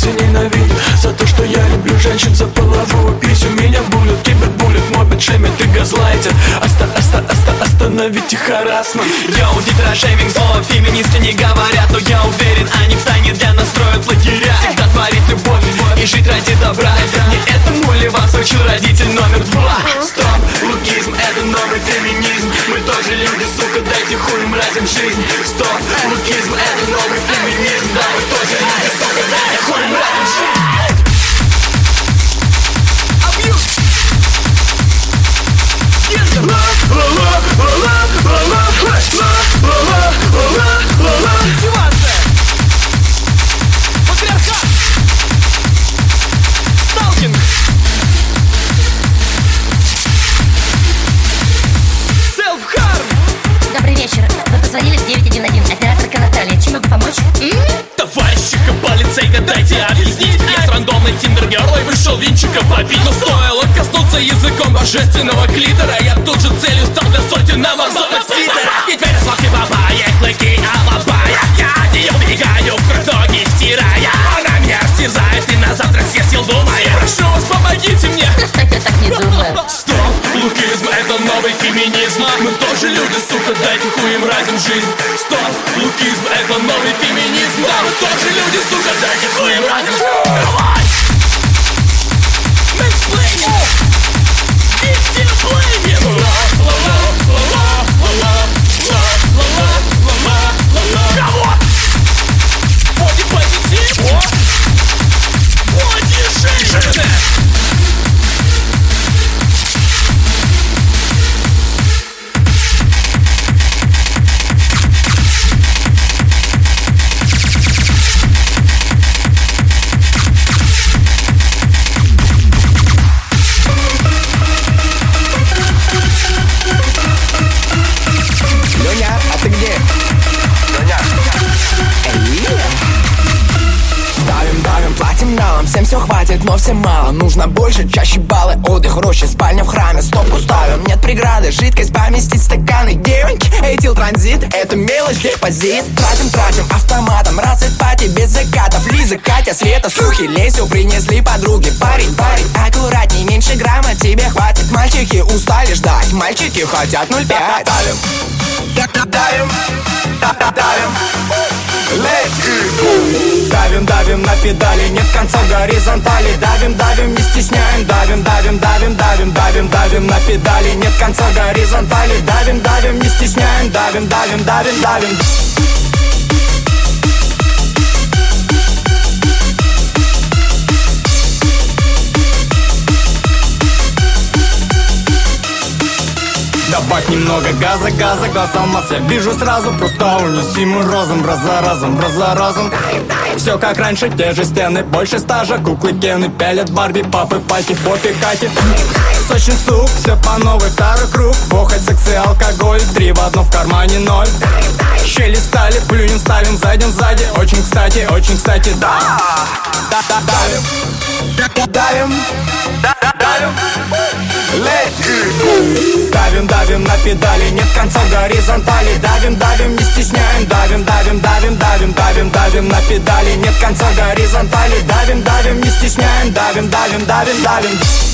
все ненавидят За то, что я люблю женщин за половую. Писю Меня булят, кибербулят, мобят, шемят и газлайтят Оста, оста, оста, остановите харассмент Йоу, дитрашейвинг, слово феминисты не говорят Но я уверен, они в тайне для нас строят лагеря. Всегда творить любовь и жить ради добра. Не ли вас учил родитель номер два? Стоп, лукизм, это новый феминизм Мы тоже люди, сука, дайте хуй мразим жизнь Стоп, лукизм, это новый феминизм Да, мы тоже люди, сука, дайте хуй мразим жизнь Мотивация! Добрый вечер. Вы позвонили в 911. Операторка Наталья. Чем могу помочь? Товарищика полицейка, дайте объяснить Я с рандомной тиндер-герлой вышел винчика попить Но стоило коснуться языком божественного клитора Я тут же целью стал для сотен амазонов твиттера И теперь славки бабая, клыки алабая Я от нее убегаю, кровь ноги стирая жизнь Стоп, лукизм это новый феминизм. Да, мы тоже люди, сука, хуй. им этил транзит, это мелочь, депозит Тратим, тратим, автоматом, развит пати без закатов. Лиза, Катя, Света, Сухи, Лесю принесли подруги. Парень, парень, аккуратней, меньше грамма тебе хватит. Мальчики устали ждать, мальчики хотят 0,5 Давим, давим, давим Let it. Давим, давим на педали, нет конца горизонтали. Давим, давим, не стесняем. Давим, давим, давим, давим, давим, давим на педали Нет конца горизонтали. Давим, давим, не стесняем. Давим, давим, давим, давим. Добавь немного газа, газа, глаза масс Я вижу сразу, просто унесимый разум Раза разум, раза разум Все как раньше, те же стены, больше стажа. Куклы, кены, пялят Барби, папы, пати, попи, кати. Сочный суп, все по новой, второй круг. Похоть, секс и алкоголь, три в одном в кармане ноль. Щели стали, плюнем, ставим задним сзади. Очень кстати, очень кстати, да Да, да, давим Давим. Давим. Давим, давим на педали, нет конца горизонтали. Давим, давим, не стесняем. Давим, давим, давим, давим, давим, давим на педали Нет конца горизонтали. Давим, давим, не стесняем. Давим, давим, давим, давим. Слышь,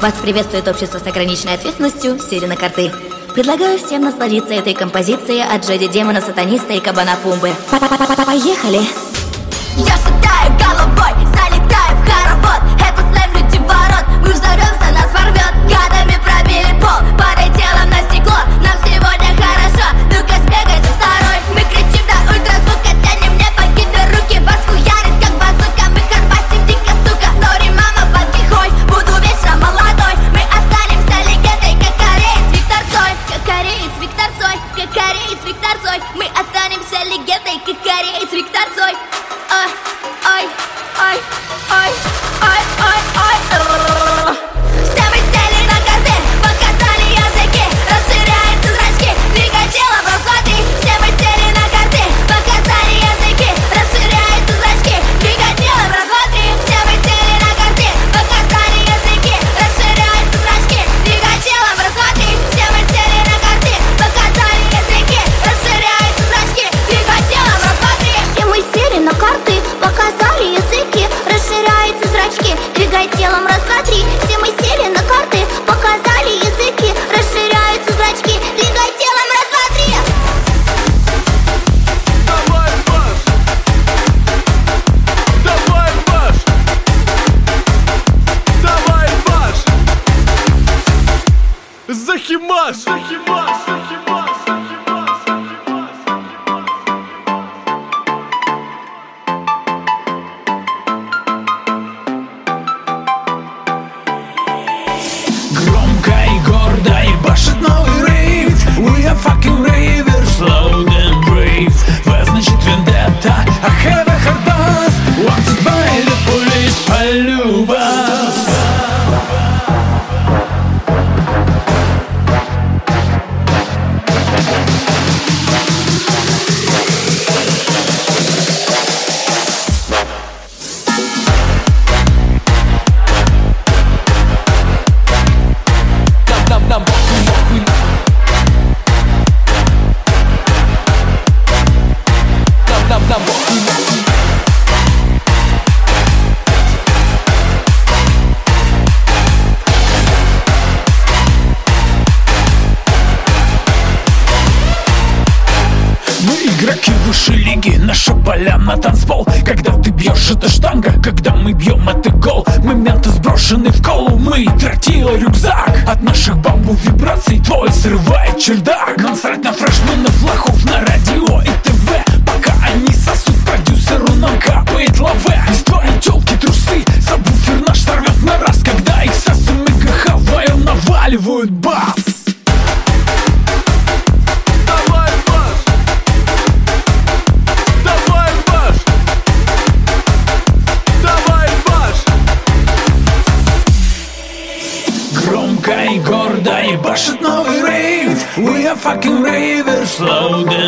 Вас приветствует общество с ограниченной ответственностью Сирена Карты. Предлагаю всем насладиться этой композицией от Джеди Демона, Сатаниста и Кабана Пумбы. Поехали! Я шатаю головой, залетаю в хоровод Это слэм, ворот Мы взорвемся, нас порвет Гадами пробили пол Дай кикарей с викторцой Ой, ой, ой, ой, ой, ой, ой, ой us. تشيل داعك نصرتنا فرش slow down.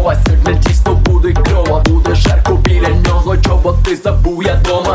кльова, чисто буду и крова, буду жарко біля но чого ти забув я дома.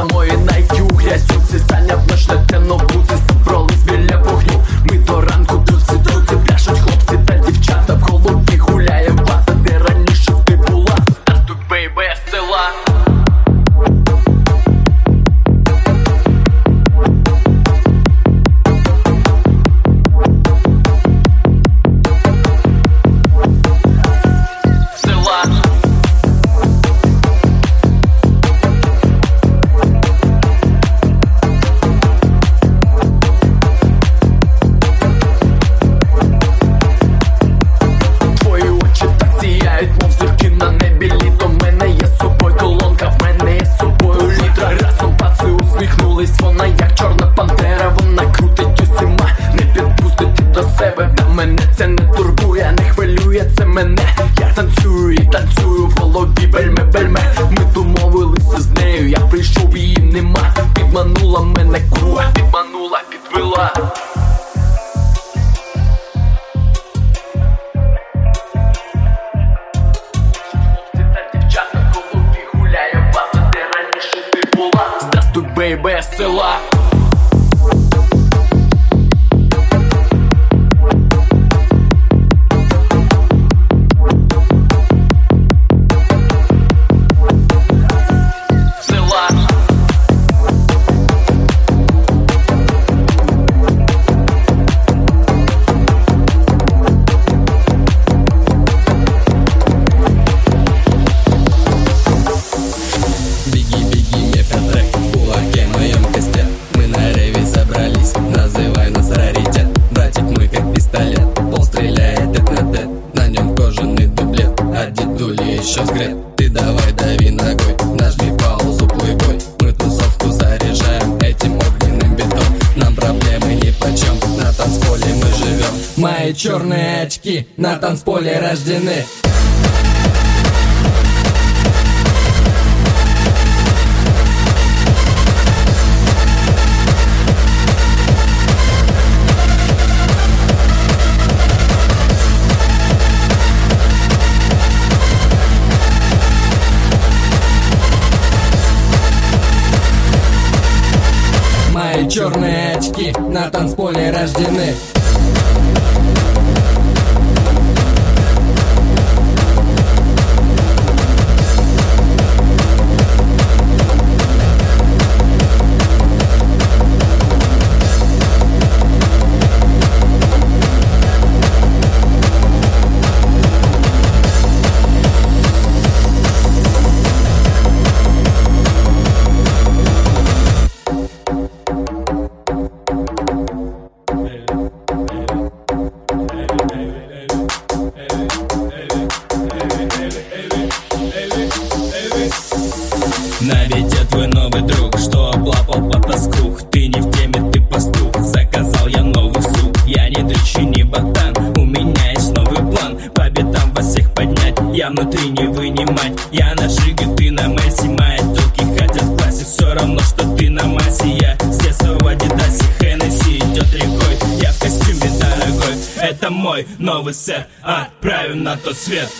этот свет.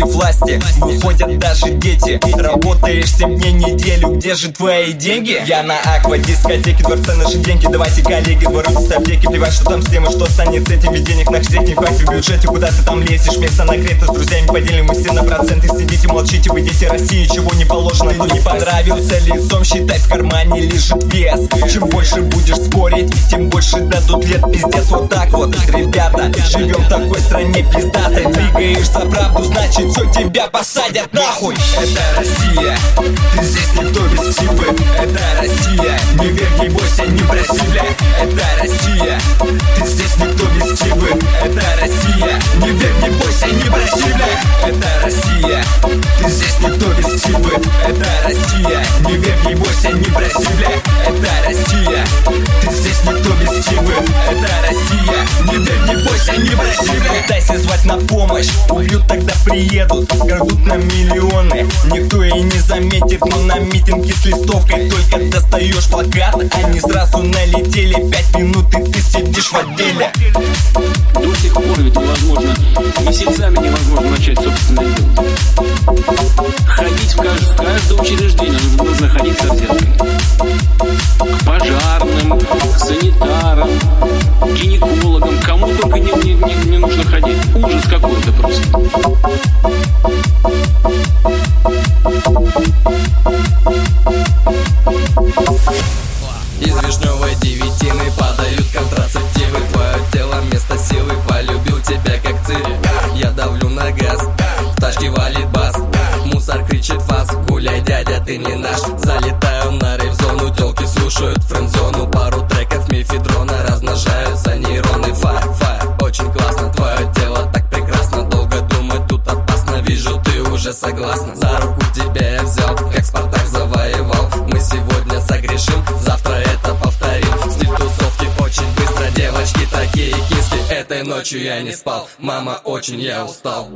Против власти. Выходят даже дети. Работаешь 7 дней неделю, где же твои деньги? Я на аква дискотеке, дворце наши деньги Давайте коллеги, с аптеки. Плевать, что там с тем и что станет с этим Ведь денег на всех не хватит. В бюджете Куда ты там лезешь? Место нагрето с друзьями поделим мы все на проценты. Сидите, молчите, вы дети России Чего не положено, но не понравился лицом. Считай, в кармане лежит вес. Чем больше будешь спорить, тем больше дадут лет. Пиздец, вот так вот, ребята Живем в такой стране пиздатой Двигаешь за правду, значит все тебя посадят нахуй. Это Россия, ты здесь никто без типы. Это Россия, не верь, не бойся, не проси, бля Это Россия, ты здесь никто без типы. Это Россия, не верь, не бойся, не проси, бля Это Россия, ты здесь никто без типы. Это Россия, не верь, не бойся, не проси, бля Это Россия, Россия, не бойся, не проси, Пытайся звать на помощь, убьют, тогда приедут. Крадут на миллионы, никто и не заметит Но на митинге с листовкой только достаешь плакат. Они сразу налетели, пять минут и ты сидишь в отделе. До сих пор ведь невозможно, месяцами невозможно начать собственное дело. Ходить в, кажд- в каждое учреждение нужно ходить со взяткой. К пожарным, к санитарам, к гинекологам, кому только не, не- не- не нужно ходить. Ужас какой-то просто. Из вишневой девятины падают контрацептивы. Твое тело вместо силы. Полюбил тебя как цири. Я давлю на газ, в тачке валит бас. Мусор кричит фас, гуляй, дядя, ты не наш. Залетаю на рейв-зону, телки слушают френдзону. Пару треков мифедрона, размножаются нейроны согласна. За руку тебя я взял, как Спартак завоевал. Мы сегодня согрешим, завтра это повторим. Стиль тусовки очень быстро, девочки такие киски Этой ночью я не спал, мама, очень я устал.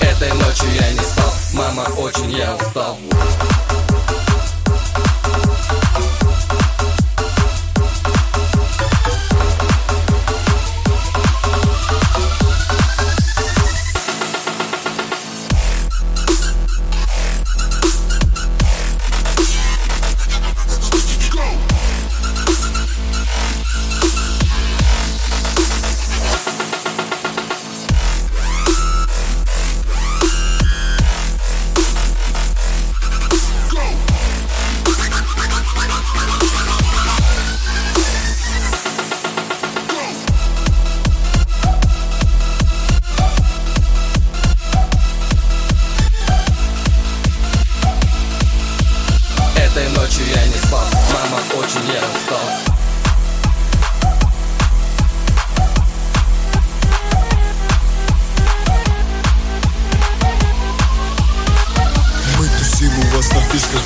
Этой ночью я не спал, мама, очень я устал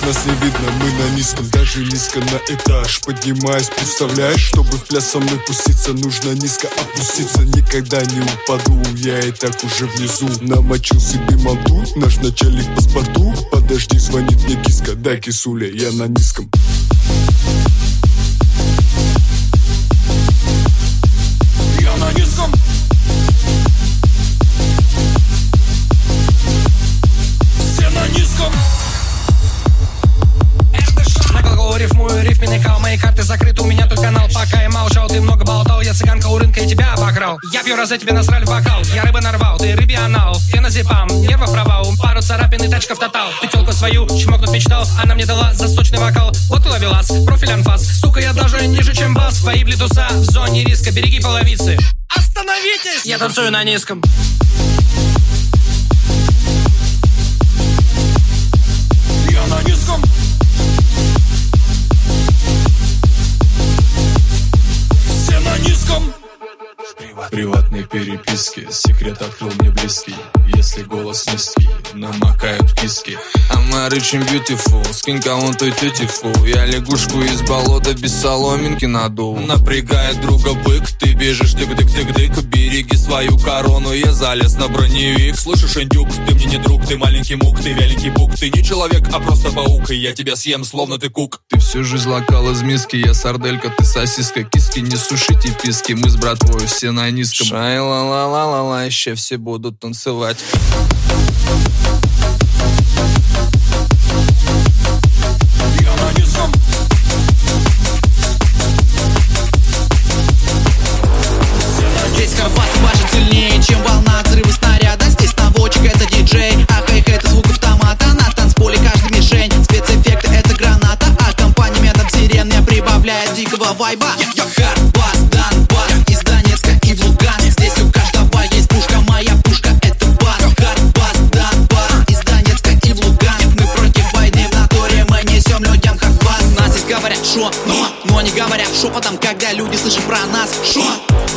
нас не видно, мы на низком Даже низко на этаж. Поднимаюсь Представляешь, чтобы в пляс со мной пуститься Нужно низко опуститься, никогда не упаду Я и так уже внизу. Намочил себе манту, наш начальник паспорту Подожди, звонит мне киска, дай кисуля, я на низком. Я обокрал Я пью разы тебе насрали в бокал. Я рыбы нарвал, ты рыбий анал. Феназепам, нервов провал. Пару царапин и тачка в тотал. Ты телку свою чмокнуть мечтал. Она мне дала за сочный вокал. Вот и ловелас, профиль анфас. Сука, я даже ниже, чем бас. Твои бледуса в зоне риска. Береги половицы. Остановитесь! Я танцую на низком Приватные переписки, секрет открыл мне близкий если голос низкий Намокают киски. I'm rich and beautiful, скинь кому-то тетифу Я лягушку из болота без соломинки надул. Напрягает друга бык, ты бежишь дык-дык-дык-дык Береги свою корону, я залез на броневик Слышишь, индюк, ты мне не друг, ты маленький мук Ты вяленький бук, ты не человек, а просто паук И я тебя съем, словно ты кук. Ты всю жизнь локал из миски, я сарделька, ты сосиска. Киски, не сушите писки, мы с братвой все на низком. Шай ла ла ла ла ла еще все будут танцевать Здесь шепотом Когда люди слышат про нас. Шо,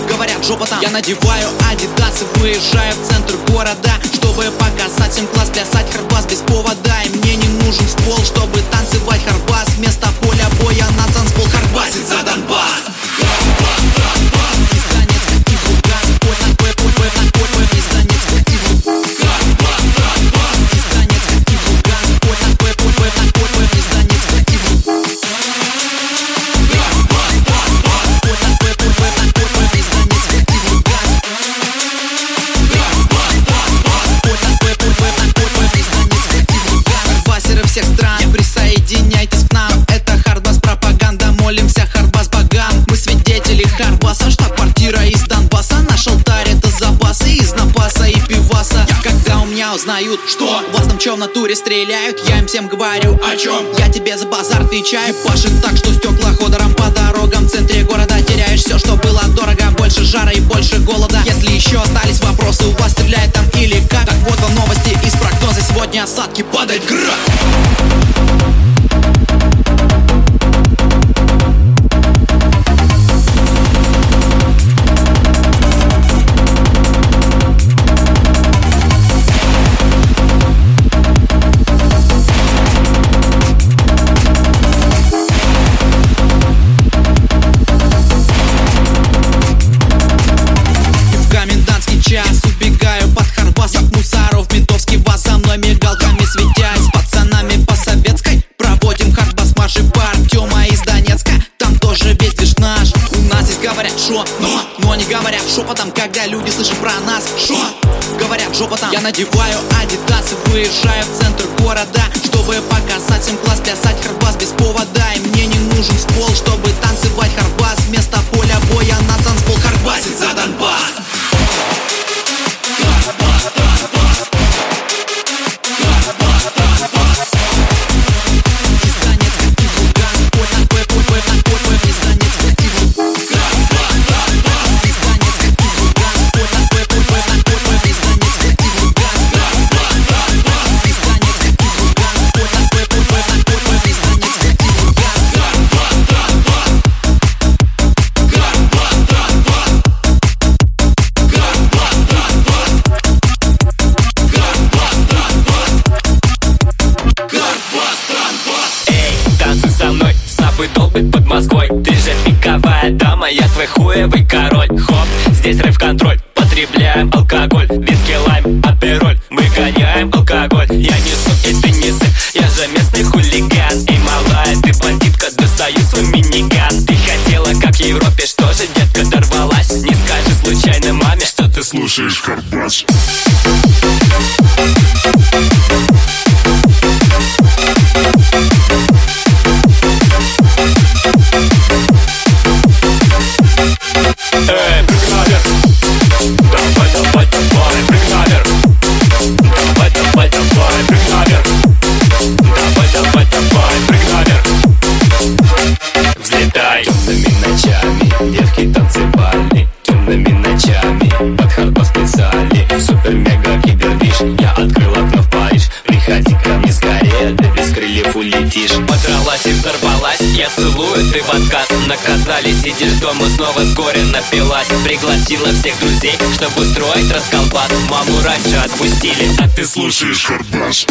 говорят жопотом Я надеваю адидасы, выезжаю в центр города Чтобы показать всем класс, плясать харбас без повода. И мне не нужен ствол, чтобы танцевать харбас Вместо поля боя на танцпол харбасит за Донбасс чё в натуре стреляют? Я им всем говорю, о чем? Я тебе за базар отвечаю Пашет так, что стекла ходором по дорогам. В центре города теряешь все, что было дорого. Больше жара и больше голода. Если еще остались вопросы, у вас стреляет там или как? Так вот вам новости из прогноза. Сегодня осадки падает град шепотом Когда люди слышат про нас. Шо, говорят жопотом Я надеваю адидасы, выезжаю в центр города Чтобы показать всем класс, плясать Харбас без повода. И мне не нужен ствол, чтобы танцевать Харбас. Вместо поля боя на танцпол Харбасит за Донбасс хуевый король. Хоп, здесь рэв-контроль Потребляем алкоголь, виски, лайм, апероль. Мы гоняем алкоголь, я несу и ты не сын Я же местный хулиган. И малая, ты бандитка, достаю свой миниган. Ты хотела, как в Европе, что же, детка, дорвалась? Не скажи случайно маме, что ты слушаешь Карбас посетишь дома снова с горя напилась. Пригласила всех друзей, чтобы устроить расколбас. Маму раньше отпустили, а ты слушаешь хардбас.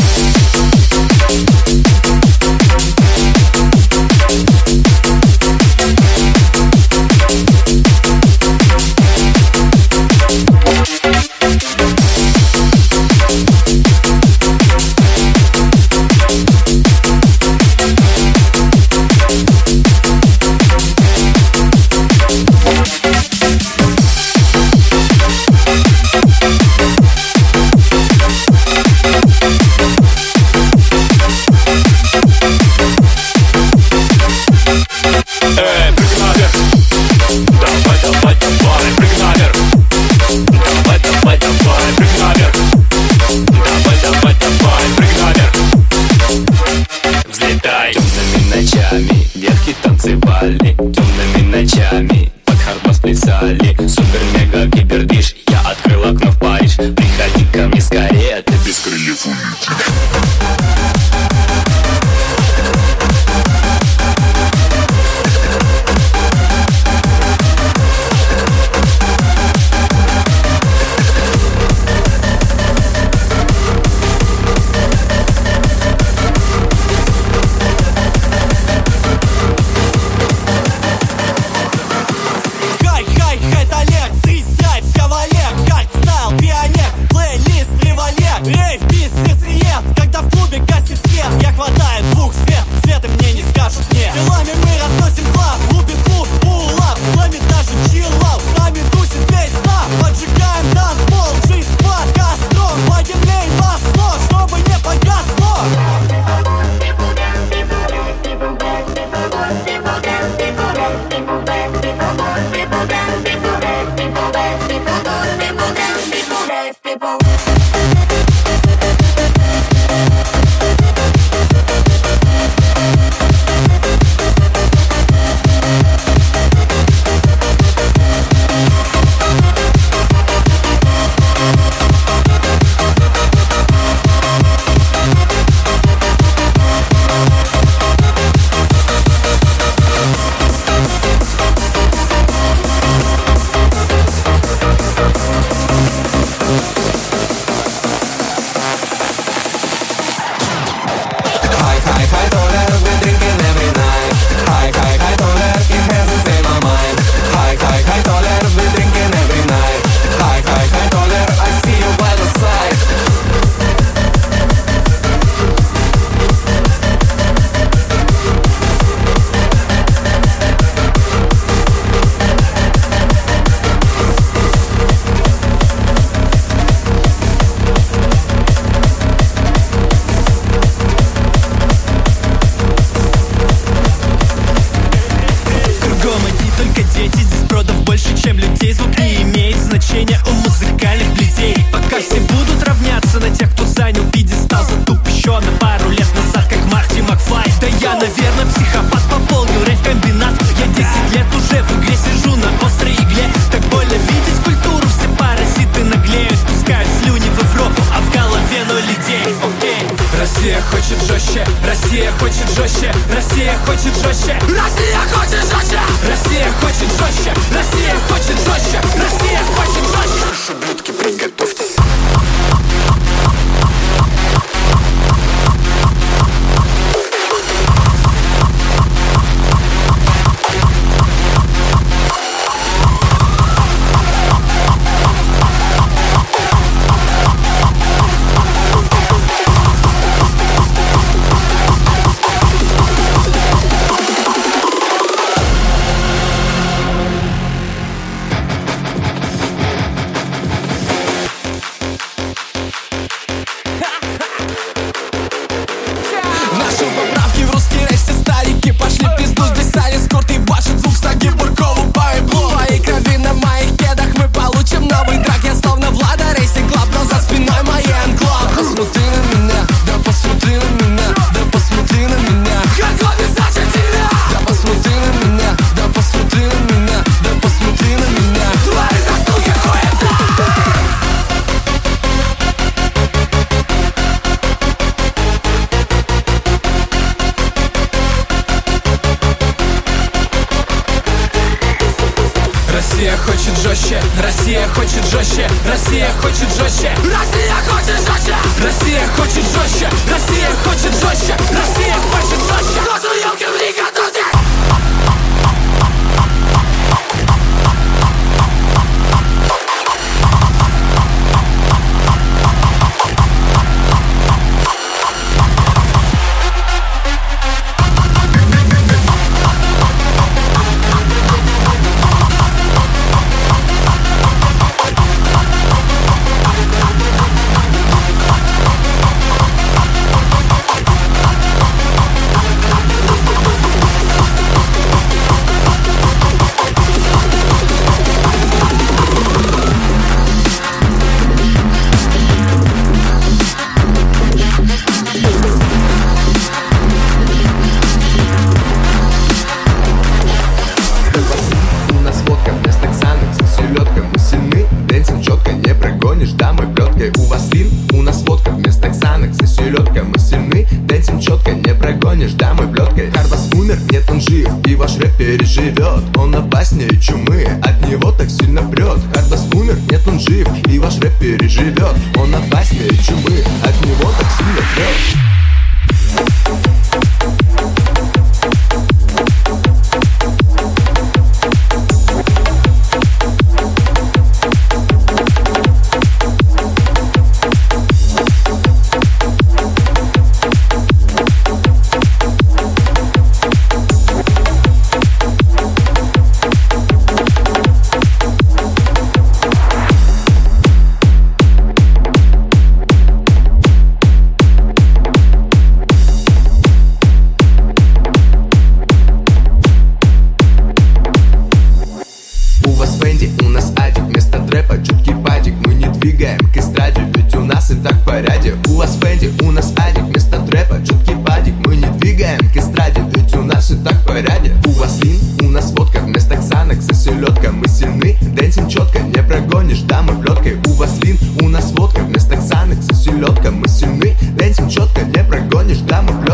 Гонишь дамы плеткой У вас лин, у нас водка Вместо ксанок за селедка Мы сильны, дэнсим четко Не прогонишь дамы плеткой Карвас умер, нет он жив. И ваш рэп переживет Он опаснее чумы. От него так сильно прет Карвас умер, нет он жив. И ваш рэп переживет Он опаснее чумы. От него так сильно прет гонишь даму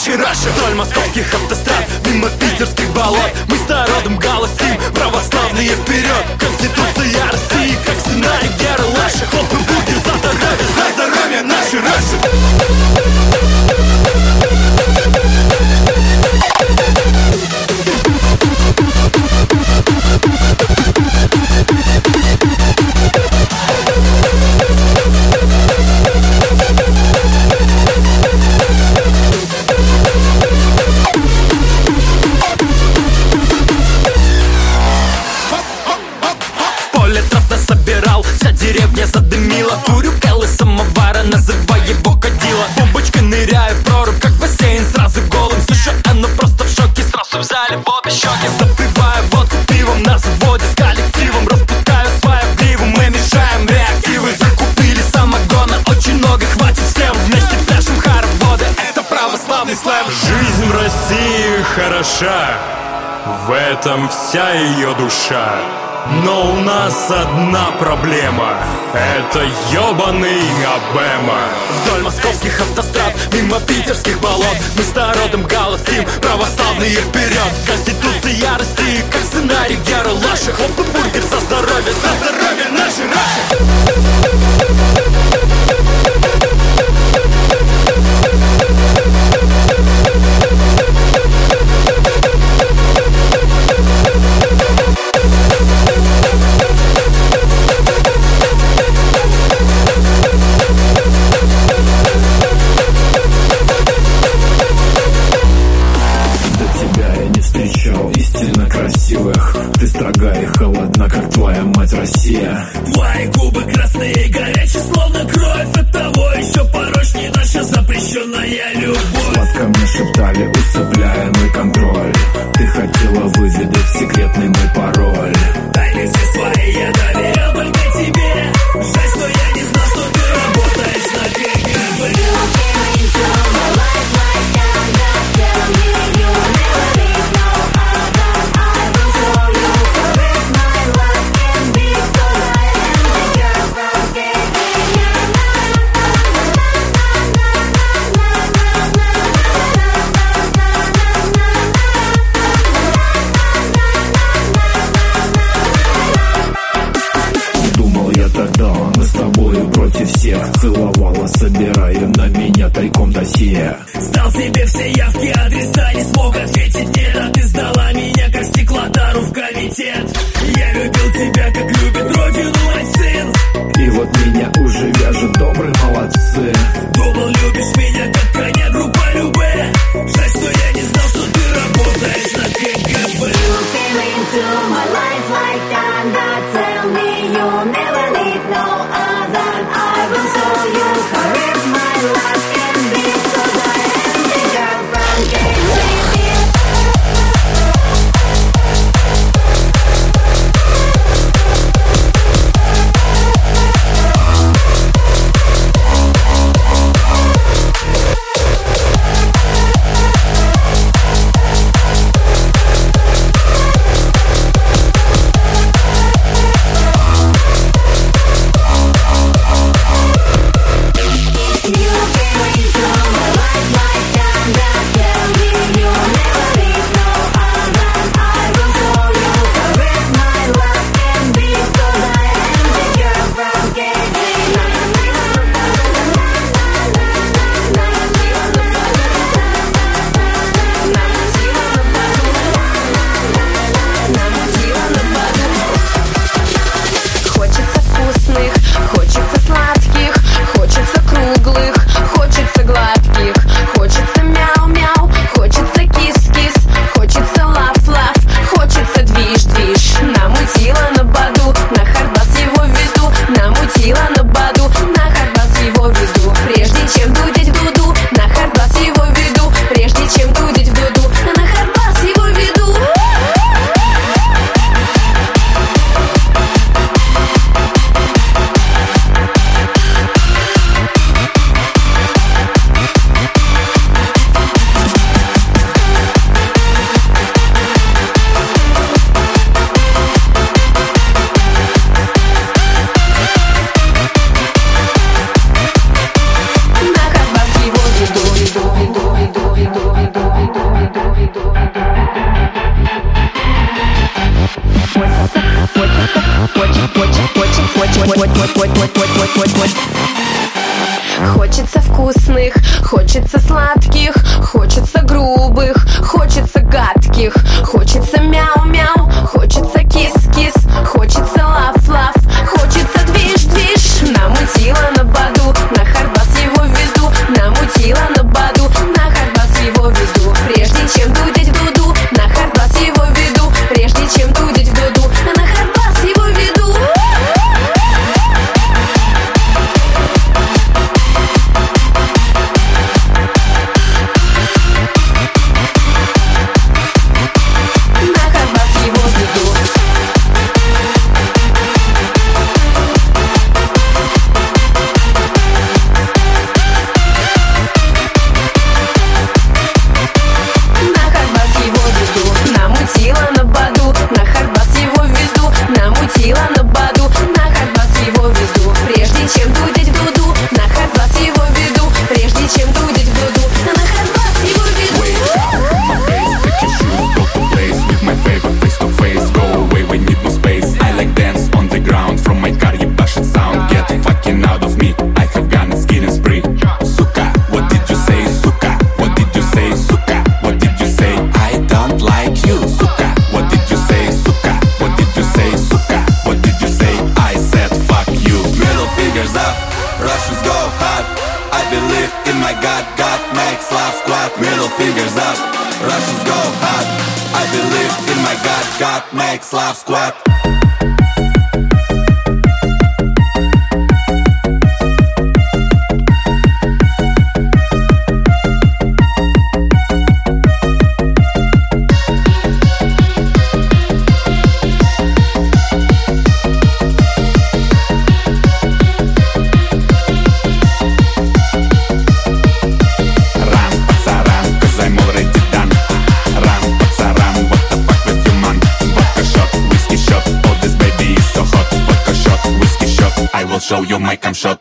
нашей Раши Вдоль московских автострад, мимо питерских болот. Мы с народом голосим, православные вперед. душа. В этом вся ее душа. Но у нас одна проблема Это ебаный Обема Вдоль московских автострад, мимо питерских болот Мы с народом голосим, православные вперед Конституция России, как сценарий Гера Лаши Хлопнут бургер за здоровье, за здоровье всех целовала, собирая на меня тайком досье. Стал себе все явки, адреса in my gut Got max, love squad, middle fingers up. Russians go hot. I believe in my gut Got max, love squad show your mic, I'm shut